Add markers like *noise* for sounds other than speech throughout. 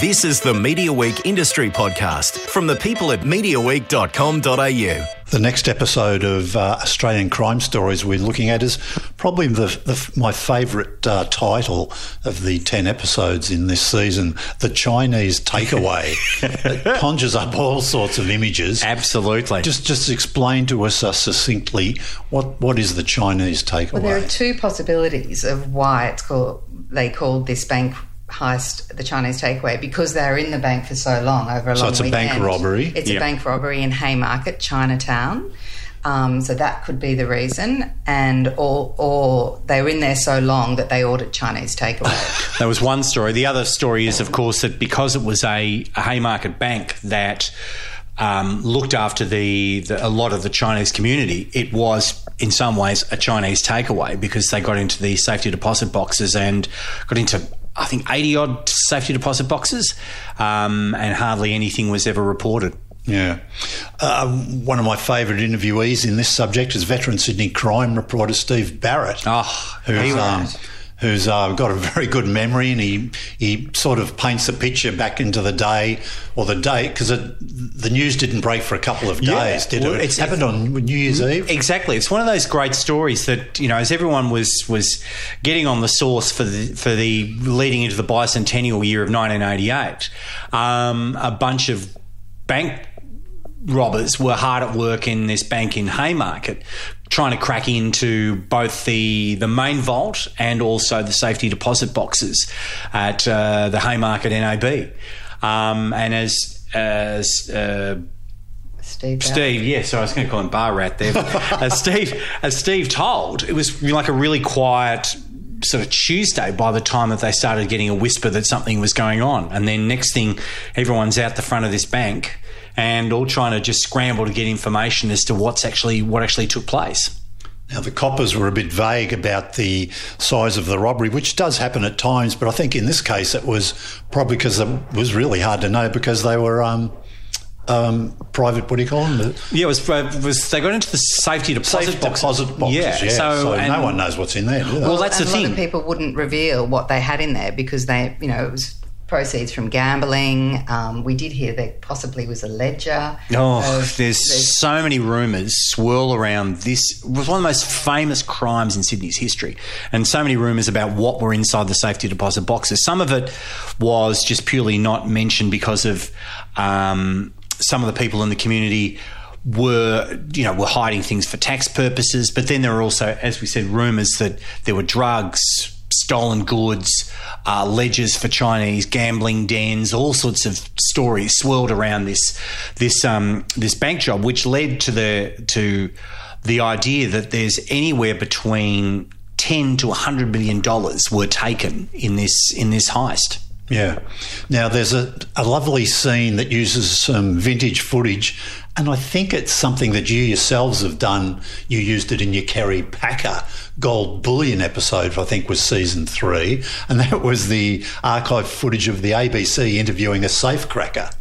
This is the Media Week Industry Podcast from the people at MediaWeek.com.au. The next episode of uh, Australian Crime Stories we're looking at is probably the, the, my favourite uh, title of the 10 episodes in this season The Chinese Takeaway. *laughs* it conjures up all sorts of images. Absolutely. Just just explain to us uh, succinctly what, what is the Chinese takeaway? Well, there are two possibilities of why it's called, they called this bank heist the Chinese takeaway because they were in the bank for so long over a So long it's a bank robbery? It's Yep. a bank robbery in Haymarket, Chinatown. Um, so that could be the reason, and or or they were in there so long that they ordered Chinese takeaway. *laughs* That was one story. The other story is, of course, that because it was a, a Haymarket bank that um, looked after the, the a lot of the Chinese community, it was in some ways a Chinese takeaway because they got into the safety deposit boxes and got into. I think 80 odd safety deposit boxes, um, and hardly anything was ever reported. Yeah. Uh, one of my favourite interviewees in this subject is veteran Sydney crime reporter Steve Barrett. Oh, who's, he- um, who's uh, got a very good memory and he, he sort of paints a picture back into the day or the day because the news didn't break for a couple of Yeah. days, did Well, it? It it's- happened on New Year's Eve. Exactly, it's one of those great stories that you know, as everyone was was getting on the sauce for the for the leading into the bicentennial year of 1988, um, a bunch of bank robbers were hard at work in this bank in Haymarket, trying to crack into both the the main vault and also the safety deposit boxes at uh, the Haymarket NAB. Um, and as as uh, Steve, Steve, yeah, so I was going to call him Bar Rat there. *laughs* As Steve, as Steve told, it was like a really quiet sort of Tuesday by the time that they started getting a whisper that something was going on, and then next thing, everyone's out the front of this bank and all trying to just scramble to get information as to what's actually what actually took place. Now, the coppers were a bit vague about the size of the robbery, which does happen at times, but I think in this case it was probably because it was really hard to know because they were um, um, private, what do you call them? The Yeah, it was, uh, was they got into the safety deposit safe boxes. deposit boxes. Yeah, so, so, no one knows what's in there, do they? Well, that's and the a lot thing. of people wouldn't reveal what they had in there because they, you know, it was proceeds from gambling. Um, we did hear there possibly was a ledger. Oh, of- there's so many rumours swirl around this. It was one of the most famous crimes in Sydney's history, and so many rumours about what were inside the safety deposit boxes. Some of it was just purely not mentioned because of um, some of the people in the community were you know were hiding things for tax purposes. But then there were also, as we said, rumours that there were drugs, stolen goods, uh, ledgers for Chinese gambling dens, all sorts of stories swirled around this this um, this bank job, which led to the to the idea that there's anywhere between ten to hundred million dollars were taken in this in this heist. Yeah. Now, there's a, a lovely scene that uses some vintage footage, and I think it's something that you yourselves have done. You used it in your Kerry Packer Gold Bullion episode, I think was season three, and *laughs* that was the archive footage of the ABC interviewing a safecracker,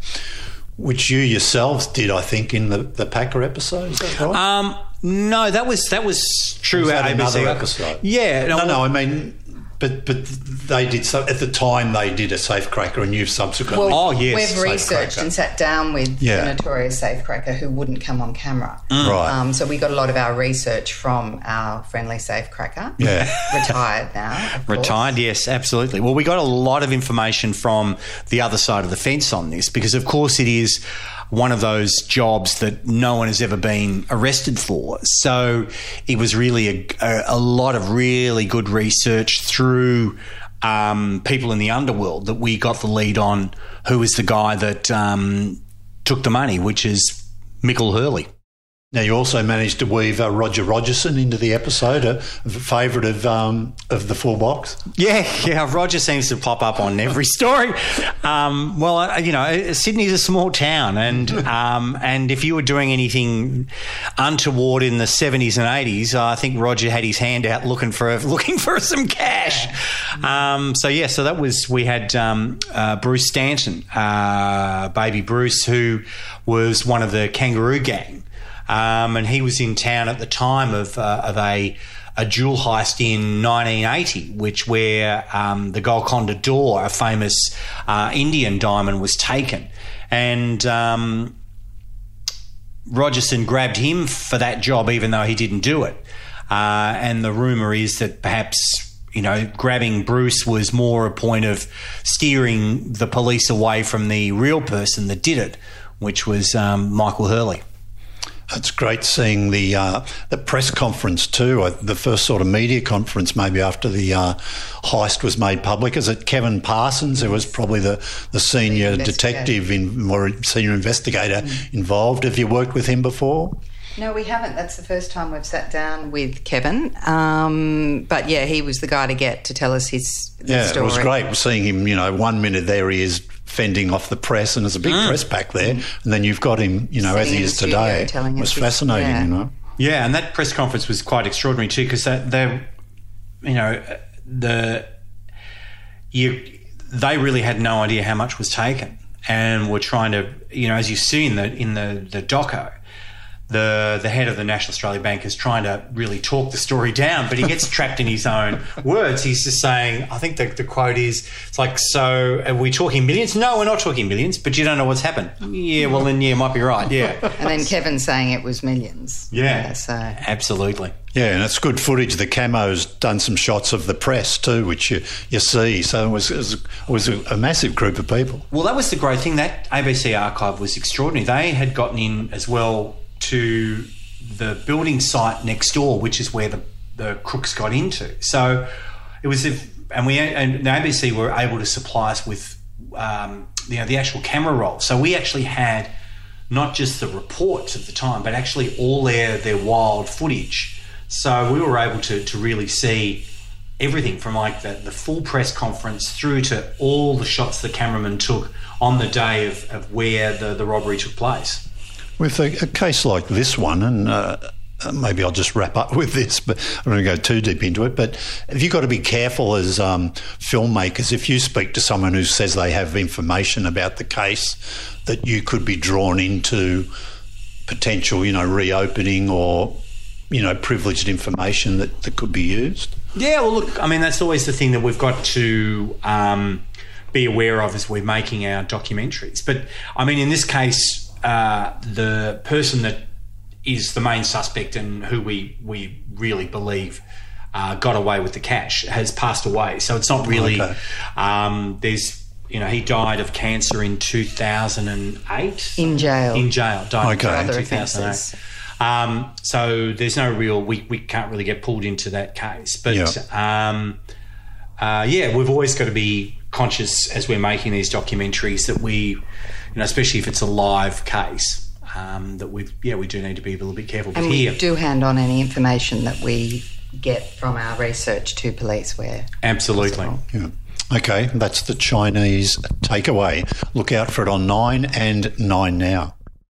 which you yourselves did, I think, in the, the Packer episode. Is that right? Um, no, that was that was true. Was that at another ABC. episode? Yeah, no, no, I mean. But but they did so at the time they did a safecracker and you've subsequently Oh, yes, we've researched and sat down with Yeah. the notorious safecracker who wouldn't come on camera. Right. Um, so we got a lot of our research from our friendly safecracker. Yeah. retired now. of *laughs* course. Retired, yes, absolutely. Well, we got a lot of information from the other side of the fence on this because, of course, it is one of those jobs that no one has ever been arrested for. So it was really a, a, lot of really good research through um, people in the underworld that we got the lead on who was the guy that um, took the money, which is Michael Hurley. Now you also managed to weave uh, Roger Rogerson into the episode, a, favourite of um, of the full box. Yeah, yeah. Roger seems to pop up on every story. Um, well, uh, you know, Sydney's a small town, and *laughs* um, and if you were doing anything untoward in the seventies and eighties, I think Roger had his hand out looking for looking for some cash. Um, so yeah, so that was we had um, uh, Bruce Stanton, uh, baby Bruce, who was one of the Kangaroo Gang um, and he was in town at the time of, uh, of a a jewel heist in 1980, which where um, the Golconda D'Or, a famous uh, Indian diamond, was taken, and um, Rogerson grabbed him for that job, even though he didn't do it. Uh, and the rumor is that perhaps you know, grabbing Bruce was more a point of steering the police away from the real person that did it, which was um, Michael Hurley. It's great seeing the uh, the press conference too. Uh, the first sort of media conference, maybe after the uh, heist was made public. Is it Kevin Parsons, who was probably the, the senior detective in, or senior investigator mm. involved? Have you worked with him before? No, we haven't. That's the first time we've sat down with Kevin. Um, but yeah, he was the guy to get to tell us his yeah. Story. It was great seeing him. You know, one minute there he is fending off the press, and there's a big mm. press pack there, mm. and then you've got him. You know, Sitting as he is today. It was fascinating. Yeah. You know. Yeah, and that press conference was quite extraordinary too, because they, you know, the you they really had no idea how much was taken, and were trying to, you know, as you see in the in the the doco the the head of the National Australia Bank is trying to really talk the story down, but he gets trapped in his own *laughs* words. He's just saying, I think the, the quote is, it's like, so are we talking millions? No, we're not talking millions, but you don't know what's happened. Yeah, well then, yeah, might be right. Yeah. *laughs* And then Kevin saying it was millions. Yeah. yeah so absolutely. Yeah, and it's good footage. The camo's done some shots of the press too, which you, you see. So it was, it was, it was a, a massive group of people. Well, that was the great thing. That ABC archive was extraordinary. They had gotten in as well to the building site next door, which is where the, the crooks got into. So it was if, and we and the ABC were able to supply us with um, you know the actual camera roll. So we actually had not just the reports of the time, but actually all their their wild footage. So we were able to to really see everything from like the, the full press conference through to all the shots the cameraman took on the day of, of where the, the robbery took place. With a, a case like this one, and uh, maybe I'll just wrap up *laughs* with this, but I don't want to go too deep into it. But have you got to be careful as um, filmmakers if you speak to someone who says they have information about the case that you could be drawn into potential, you know, reopening or you know, privileged information that, that could be used? Yeah, well, look, I mean, that's always the thing that we've got to um, be aware of as we're making our documentaries. But I mean, in this case, uh, the person that is the main suspect and who we we really believe uh, got away with the cash has passed away. So it's not really. Okay. Um, there's you know he died of cancer in 2008 in jail. In jail, died okay. in 2008. Um, so there's no real we, we can't really get pulled into that case. But yeah. Um, uh, yeah, we've always got to be conscious as we're making these documentaries that we you know, especially if it's a live case, um, that we yeah we do need to be a little bit careful. But and we do hand on any information that we get from our research to police where absolutely. Yeah. Okay, that's the Chinese takeaway. Look out for it on Nine and Nine now.